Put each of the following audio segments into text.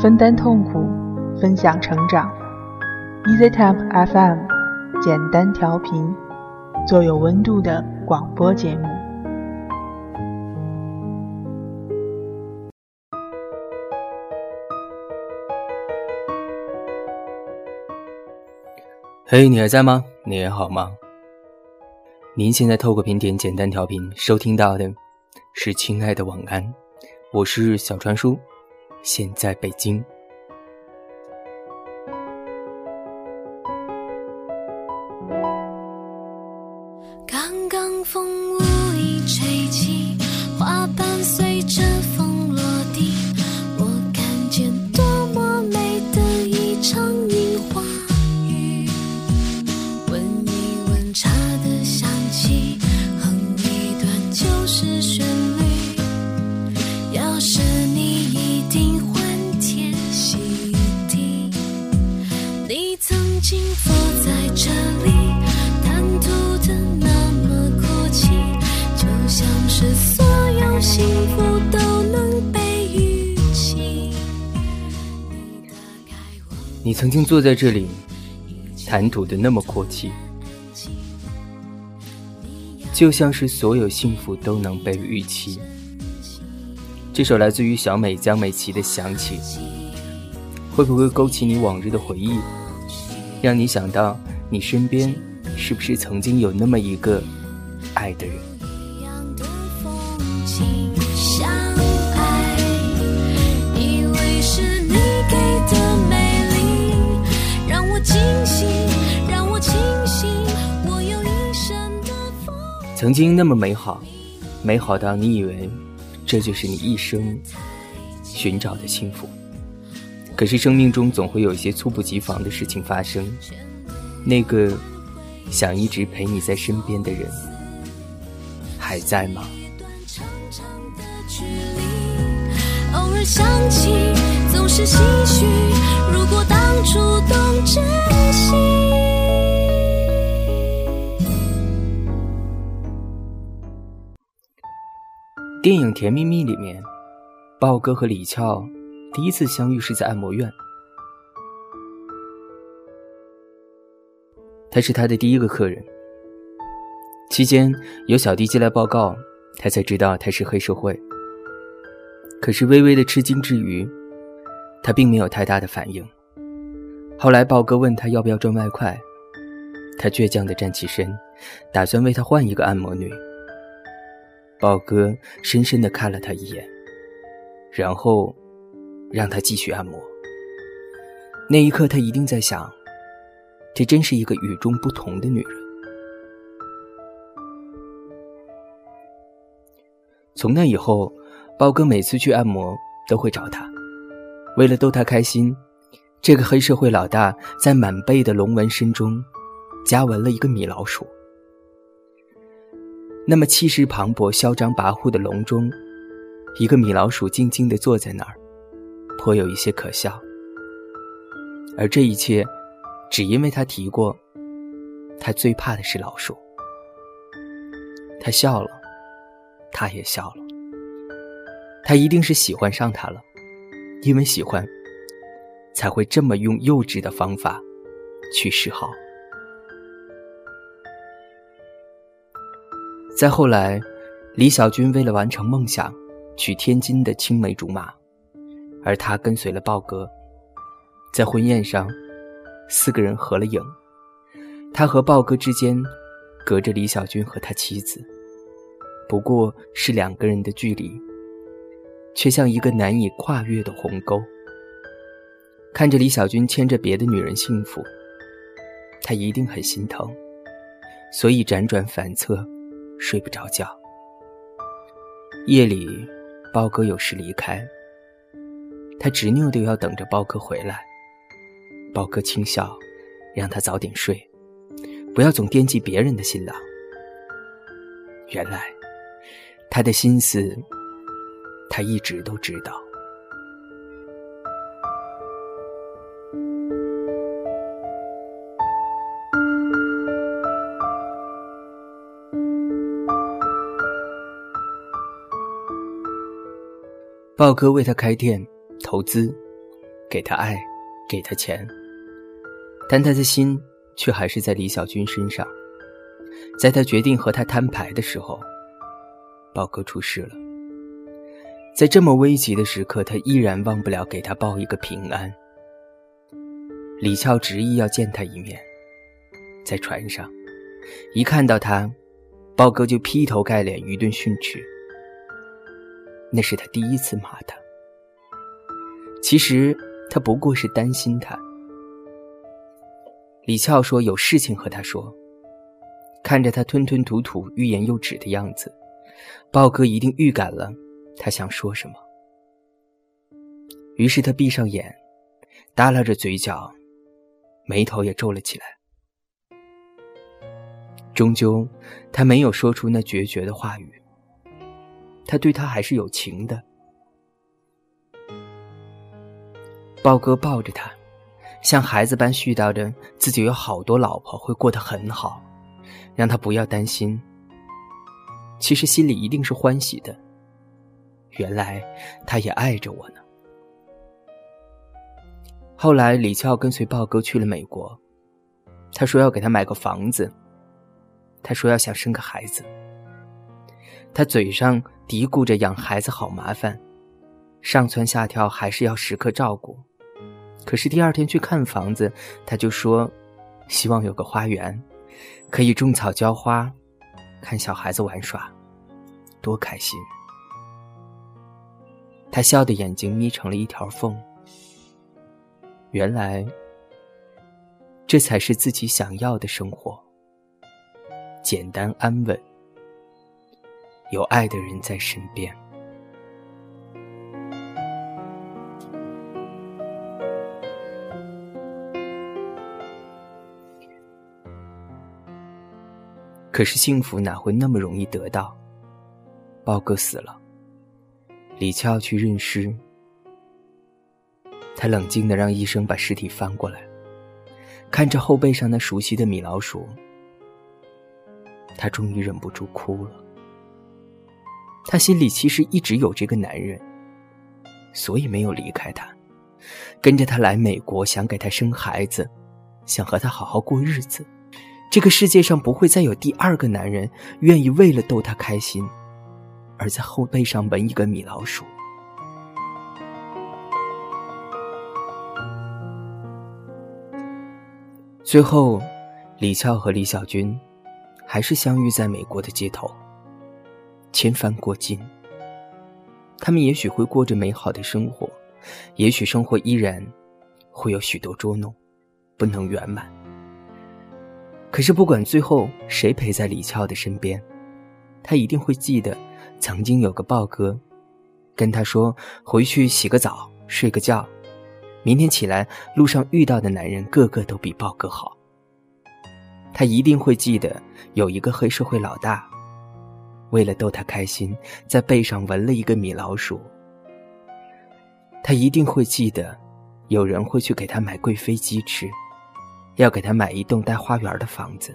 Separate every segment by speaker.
Speaker 1: 分担痛苦，分享成长。EasyTemp FM，简单调频，做有温度的广播节目。
Speaker 2: 嘿，你还在吗？你还好吗？您现在透过频点简单调频收听到的是《亲爱的晚安》，我是小川叔，现在北京。
Speaker 3: 刚刚风你曾经坐在这里，谈吐的那么阔气，就像是所有幸福都能被预期。
Speaker 2: 这首来自于小美江美琪的《想起》，会不会勾起你往日的回忆，让你想到你身边是不是曾经有那么一个爱的人？曾经那么美好，美好到你以为这就是你一生寻找的幸福。可是生命中总会有一些猝不及防的事情发生，那个想一直陪你在身边的人还在吗？
Speaker 3: 偶尔想起，总是唏嘘。如果当初懂珍惜。
Speaker 2: 电影《甜蜜蜜》里面，豹哥和李翘第一次相遇是在按摩院，他是他的第一个客人。期间有小弟寄来报告，他才知道他是黑社会。可是微微的吃惊之余，他并没有太大的反应。后来豹哥问他要不要赚外快，他倔强地站起身，打算为他换一个按摩女。豹哥深深地看了他一眼，然后让他继续按摩。那一刻，他一定在想：这真是一个与众不同的女人。从那以后，豹哥每次去按摩都会找他，为了逗他开心，这个黑社会老大在满背的龙纹身中加纹了一个米老鼠。那么气势磅礴、嚣张跋扈的笼中，一个米老鼠静静地坐在那儿，颇有一些可笑。而这一切，只因为他提过，他最怕的是老鼠。他笑了，他也笑了。他一定是喜欢上他了，因为喜欢，才会这么用幼稚的方法去示好。再后来，李小军为了完成梦想，娶天津的青梅竹马，而他跟随了豹哥。在婚宴上，四个人合了影。他和豹哥之间，隔着李小军和他妻子，不过是两个人的距离，却像一个难以跨越的鸿沟。看着李小军牵着别的女人幸福，他一定很心疼，所以辗转反侧。睡不着觉。夜里，包哥有事离开，他执拗的要等着包哥回来。包哥轻笑，让他早点睡，不要总惦记别人的新郎。原来，他的心思，他一直都知道。豹哥为他开店投资，给他爱，给他钱，但他的心却还是在李小军身上。在他决定和他摊牌的时候，豹哥出事了。在这么危急的时刻，他依然忘不了给他报一个平安。李俏执意要见他一面，在船上，一看到他，豹哥就劈头盖脸一顿训斥。那是他第一次骂他。其实他不过是担心他。李俏说有事情和他说。看着他吞吞吐吐、欲言又止的样子，豹哥一定预感了他想说什么。于是他闭上眼，耷拉着嘴角。眉头也皱了起来。终究，他没有说出那决绝的话语。他对他还是有情的。豹哥抱着他，像孩子般絮叨着自己有好多老婆，会过得很好，让他不要担心。其实心里一定是欢喜的。原来他也爱着我呢。后来，李俏跟随豹哥去了美国。他说要给他买个房子。他说要想生个孩子。他嘴上嘀咕着养孩子好麻烦，上蹿下跳还是要时刻照顾。可是第二天去看房子，他就说希望有个花园，可以种草浇花，看小孩子玩耍，多开心。他笑的眼睛眯成了一条缝。原来，这才是自己想要的生活。简单安稳，有爱的人在身边。可是幸福哪会那么容易得到？豹哥死了，李俏去认尸。他冷静的让医生把尸体翻过来，看着后背上那熟悉的米老鼠，他终于忍不住哭了。她心里其实一直有这个男人，所以没有离开他，跟着他来美国，想给他生孩子，想和他好好过日子。这个世界上不会再有第二个男人愿意为了逗他开心，而在后背上纹一个米老鼠。最后，李俏和李小军还是相遇在美国的街头。千帆过尽，他们也许会过着美好的生活，也许生活依然会有许多捉弄，不能圆满。可是，不管最后谁陪在李俏的身边，他一定会记得，曾经有个豹哥，跟他说：“回去洗个澡，睡个觉。”明天起来，路上遇到的男人个个都比豹哥好。他一定会记得有一个黑社会老大，为了逗他开心，在背上纹了一个米老鼠。他一定会记得，有人会去给他买贵妃鸡吃，要给他买一栋带花园的房子。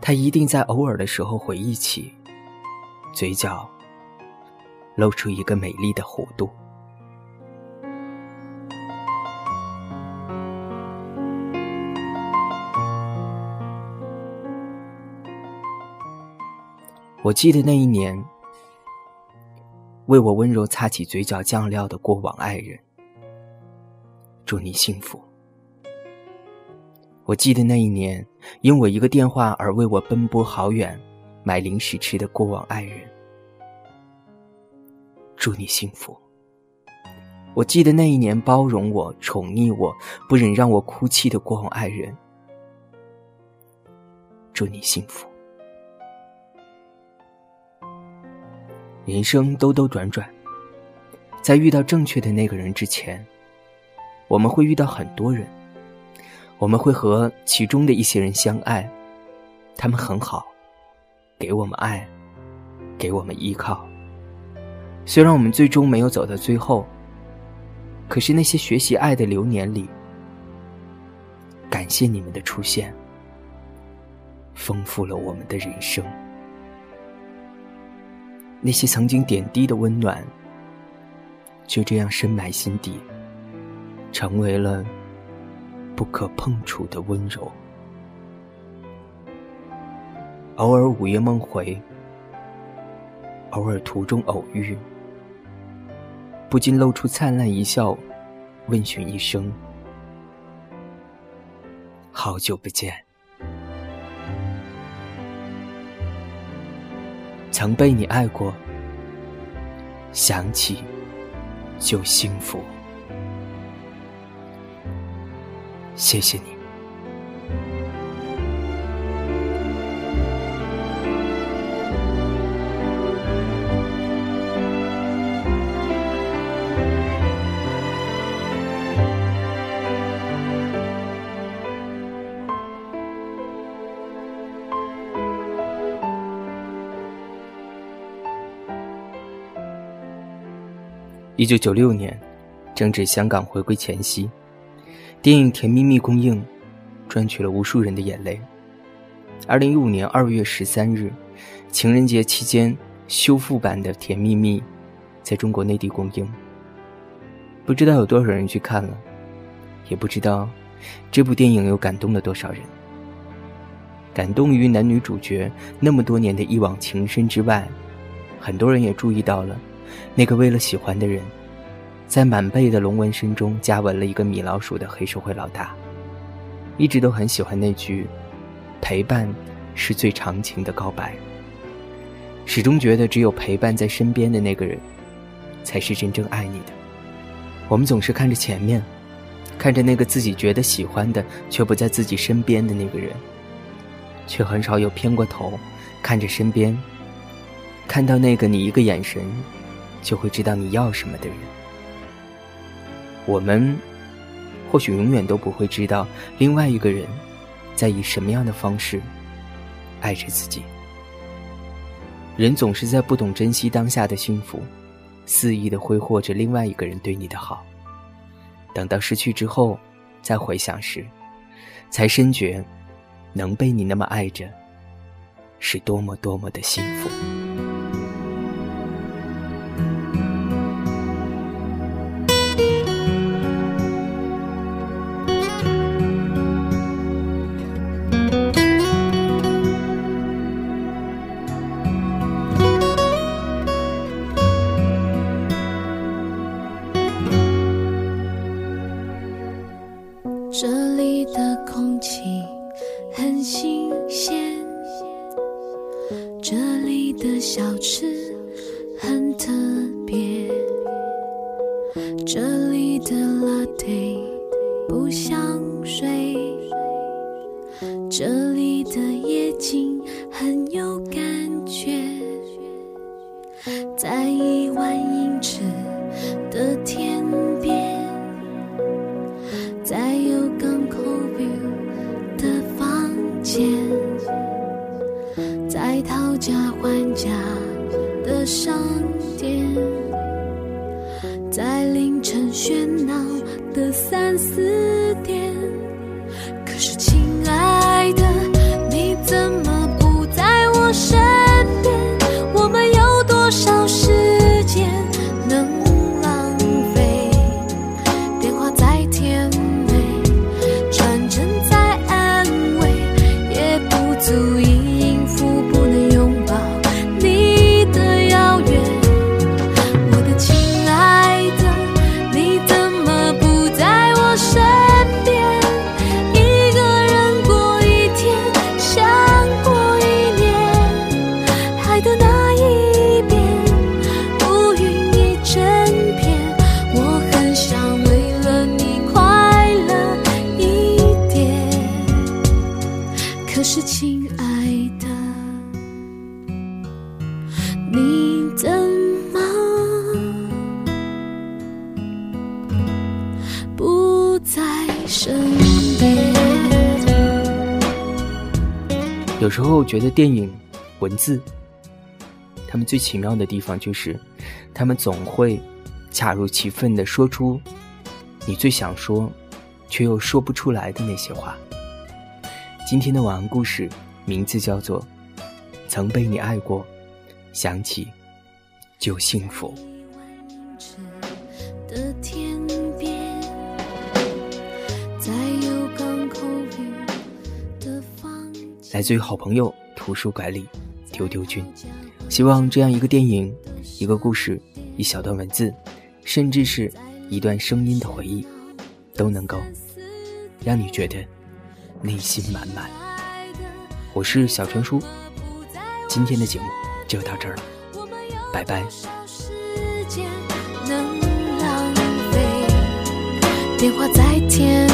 Speaker 2: 他一定在偶尔的时候回忆起，嘴角露出一个美丽的弧度。我记得那一年，为我温柔擦起嘴角酱料的过往爱人，祝你幸福。我记得那一年，因我一个电话而为我奔波好远买零食吃的过往爱人，祝你幸福。我记得那一年包容我、宠溺我、不忍让我哭泣的过往爱人，祝你幸福。人生兜兜转转，在遇到正确的那个人之前，我们会遇到很多人。我们会和其中的一些人相爱，他们很好，给我们爱，给我们依靠。虽然我们最终没有走到最后，可是那些学习爱的流年里，感谢你们的出现，丰富了我们的人生。那些曾经点滴的温暖，就这样深埋心底，成为了不可碰触的温柔。偶尔午夜梦回，偶尔途中偶遇，不禁露出灿烂一笑，问询一声：“好久不见。”曾被你爱过，想起就幸福。谢谢你。一九九六年，正值香港回归前夕，电影《甜蜜蜜》公映，赚取了无数人的眼泪。二零一五年二月十三日，情人节期间，修复版的《甜蜜蜜》在中国内地公映。不知道有多少人去看了，也不知道这部电影又感动了多少人。感动于男女主角那么多年的一往情深之外，很多人也注意到了。那个为了喜欢的人，在满背的龙纹身中加纹了一个米老鼠的黑社会老大，一直都很喜欢那句“陪伴是最长情的告白”。始终觉得只有陪伴在身边的那个人，才是真正爱你的。我们总是看着前面，看着那个自己觉得喜欢的却不在自己身边的那个人，却很少有偏过头看着身边，看到那个你一个眼神。就会知道你要什么的人。我们或许永远都不会知道另外一个人在以什么样的方式爱着自己。人总是在不懂珍惜当下的幸福，肆意的挥霍着另外一个人对你的好。等到失去之后，再回想时，才深觉能被你那么爱着，是多么多么的幸福。
Speaker 3: 小吃很特别这里的 latte 不像在凌晨喧闹的三四点可是清
Speaker 2: 有时候觉得电影、文字，他们最奇妙的地方就是，他们总会恰如其分的说出你最想说却又说不出来的那些话。今天的晚安故事名字叫做《曾被你爱过》，想起就幸福。来自于好朋友图书馆里丢丢君。希望这样一个电影、一个故事、一小段文字，甚至是一段声音的回忆，都能够让你觉得内心满满。我是小川叔，今天的节目就到这儿了，拜拜。
Speaker 3: 电话再甜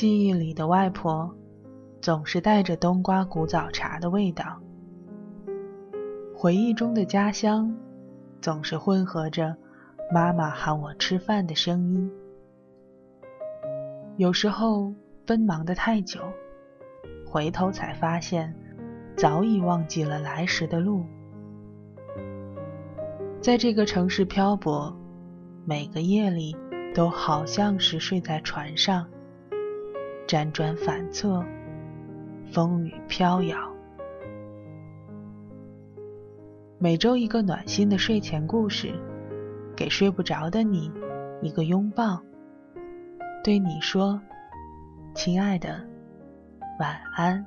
Speaker 1: 记忆里的外婆，总是带着冬瓜古早茶的味道；回忆中的家乡，总是混合着妈妈喊我吃饭的声音。有时候奔忙的太久，回头才发现，早已忘记了来时的路。在这个城市漂泊，每个夜里都好像是睡在船上。辗转反侧，风雨飘摇。每周一个暖心的睡前故事，给睡不着的你一个拥抱，对你说：“亲爱的，晚安。”